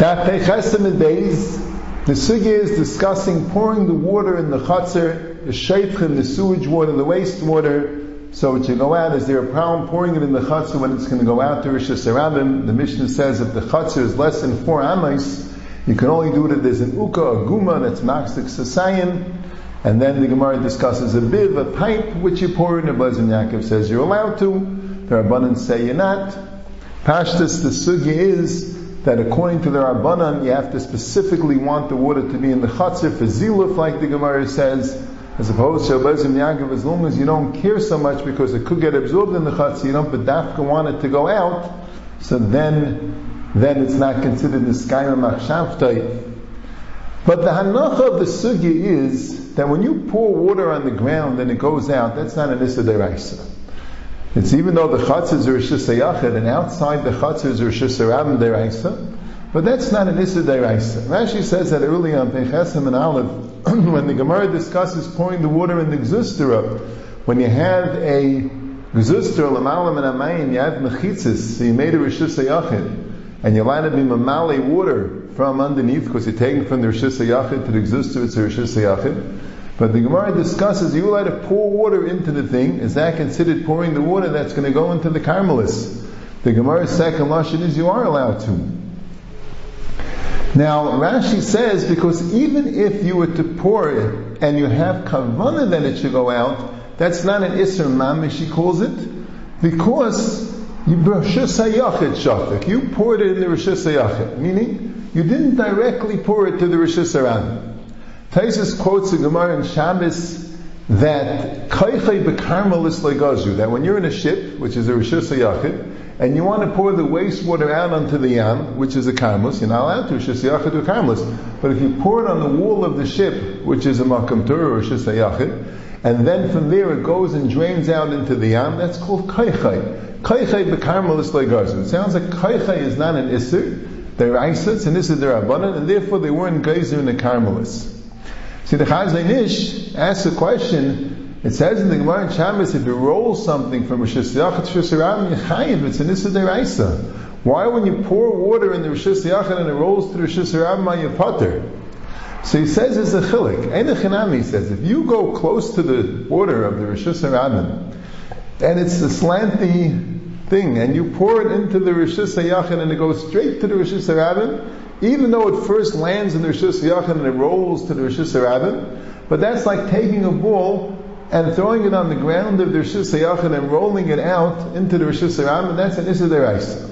That Pechesim days, the sugya is discussing pouring the water in the chatzar, the sheitchim, the sewage water, the wastewater, so it should go out. Is there a problem pouring it in the chatzar when it's going to go out to Rosh Hashanah? The Mishnah says if the chatzar is less than four amos, you can only do it if there's an uka, a guma, that's maxik sasayim, and then the Gemara discusses a biv, a pipe, which you pour in. The Blazim Yaakov says you're allowed to. The Rabbanan say you're not. Pashtus, the sugya is that according to the Rabbanan, you have to specifically want the water to be in the chatzir for ziluf, like the Gemara says, as opposed to Blazim Yaakov, as long as you don't care so much because it could get absorbed in the chatzir, you don't bedafka want it to go out, so then, then it's not considered niskayim machshavtai. But the hanacha of the sugya is that when you pour water on the ground and it goes out, that's not an issa deraisa. It's even though the chatzas are shisa and outside the chatzas are shisa rabim deraisa, but that's not an issa deraisa. Rashi says that early on Pechesim and Aleph, when the Gemara discusses pouring the water in the gzustera, when you have a gzustera lamalam and amayim, you have mechitzis, so you made a rishis and you line up in mamale water from underneath because you're taking from the Rishis to the existence it's a Rishis. But the Gemara discusses you allowed to pour water into the thing. Is that considered pouring the water that's going to go into the Carmelis? The Gemara's second lashon is you are allowed to. Now Rashi says because even if you were to pour it and you have kavana that it should go out, that's not an isser mamish. She calls it because you you poured it in the Rishis meaning you didn't directly pour it to the Hashanah. Taisus quotes a Gemara in Shabbos that is legazu, that when you're in a ship, which is a Hashanah, and you want to pour the wastewater out onto the yam, which is a karmelis, you're not allowed to Hashanah to karmelis. But if you pour it on the wall of the ship, which is a makam tur or Hashanah, and then from there it goes and drains out into the yam, that's called Kaichai. Kaichai bekarmel is legazu. It sounds like Kaichai is not an isser, they're Isats, and this is their Rabbanan, and therefore they weren't Geyser in the Carmelists. See, the Chazon asks a question. It says in the Gemara in Shabbos, if you roll something from Rishis Yachid to Rabban, Yechayiv, it's an Issa Deraisa. Why, when you pour water in the Rishis Yachid and it rolls the Rishis Rabban, you putter? So he says it's a chilik. Ein Chinami says, if you go close to the water of the Rishis Rabban, and it's a slanty thing, and you pour it into the Rishis HaYachid and it goes straight to the Rishis HaRabin, even though it first lands in the Rishis HaYachid and it rolls to the Rishis HaRabin, but that's like taking a ball and throwing it on the ground of the Rishis HaYachid and rolling it out into the Rishis HaRabin, that's an Issa Deraisa.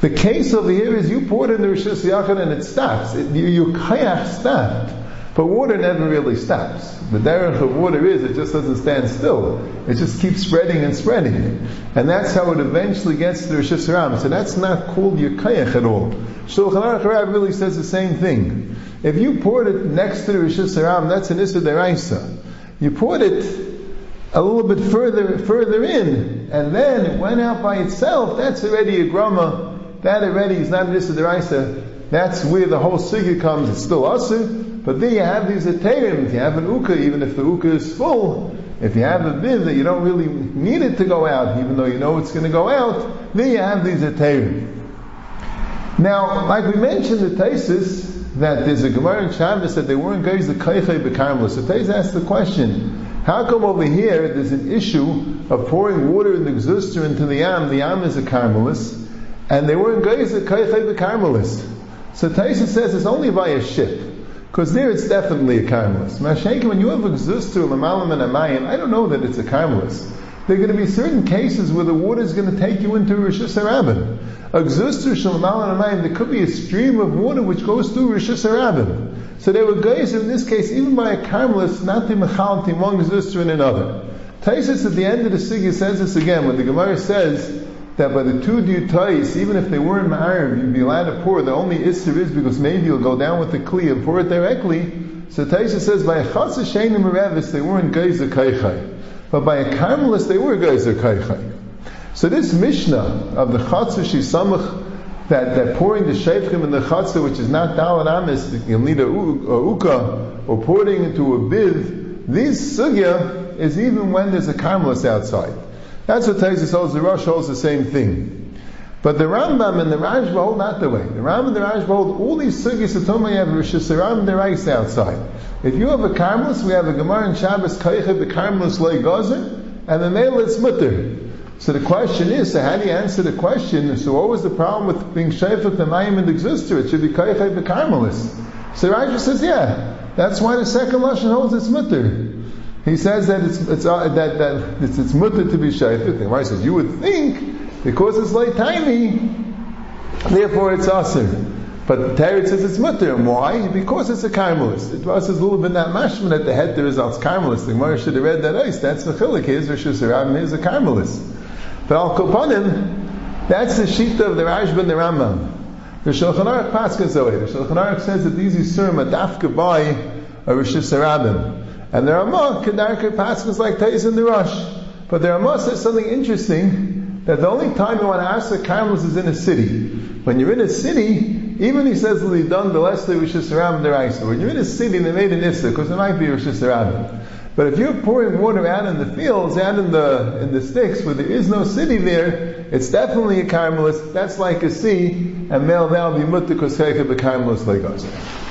The case over here is you pour it in the Rishis HaYachid and it stops. It, you, your kayak stopped. But water never really stops. The derech of water is it just doesn't stand still. It just keeps spreading and spreading. And that's how it eventually gets to the Rosh. So that's not called your at all. Shulchan Aruch really says the same thing. If you poured it next to the Rosh that's an Issa Deraisa. You poured it a little bit further further in, and then it went out by itself, that's already a grama. That already is not an Issa Deraisa. That's where the whole sugya comes. It's still Asur, but then you have these aterim. If you have an uka, even if the uka is full, if you have a bid that you don't really need it to go out, even though you know it's going to go out, then you have these aterim. Now, like we mentioned, the Taisis, that there's a Gemara in Shabbos that they weren't guys the kaiche bekarmos. So Tais asked the question, how come over here there's an issue of pouring water in the gzuster into the yam, the yam is a karmelis, and they weren't guys the bekarmelis. So Taisa says it's only by a ship. Because there it's definitely a karmelis. Mashenka, when you have a gzustur lamalam and amayim, I don't know that it's a karmelis. There are going to be certain cases where the water is going to take you into Rosh Hashanah. A and amayim, there could be a stream of water which goes through Rosh Hashanah. So there were guys in this case, even by a karmelis, not the mechalti, one gzustur and another. Taisus at the end of the sugya says this again, when the Gemara says, that by the two dutais, even if they weren't ma'ariv, you'd be allowed to pour. The only isser is because maybe you'll go down with the kli and pour it directly. So Taisha says by a chasa sheinim revis, they weren't geyser kaichai. But by a karmelis, they were geyser kaichai. So this Mishnah of the chatzah shisamach, that, that pouring the shaykhim in the chatzah, which is not dal amis, you'll need a, a uka, or pouring into a bid, this sugya is even when there's a karmelis outside. That's what Taisus holds. The Rosh holds the same thing. But the Rambam and the Rashba hold not the way. The Rambam and the Rashba hold all these sugis of Tomei have Rosh Hashanah the rice outside. If you have a karmelis, we have a Gemara in Shabbos the karmelis loy gazer, and the male is mutter. So the question is, so how do you answer the question? So what was the problem with being shayfet the mayim and exister? It should be Kaicha the karmelis. So Rashba says, yeah, that's why the second lashon holds it's mutter. He says that it's, it's uh, that, that it's, it's mutter to be shayfet. The Gemara says, you would think because it's late tiny, therefore it's aser. But the says it's mutter. Why? Because it's a karmelis. It was a little bit not mashman at the head there is als karmelis. The Gemara should have read that ice. That's the chilik. Here's Rosh Hashanah, here's a karmelis. But al kopanim, that's the sheet of the Rashba and the Rambam. The Shulchan Aruch Paskas away. The Shulchan Aruch says that these Yisurim are dafka by a Rosh Hashanah. And the Ramah, Kedarka Paskas like Tais in the Rosh. But the Ramah says something interesting that the only time you want to ask the karmelis is in a city. When you're in a city, even he says that he done the Leslie Rosh Hashanah Deraisa. When you're in a city, they made an Issa, because it might be Rosh Hashanah. But if you're pouring water out in the fields, out in the in the sticks, where there is no city there, it's definitely a karmelis. That's like a sea, and male now be mutta because the karmelis like us.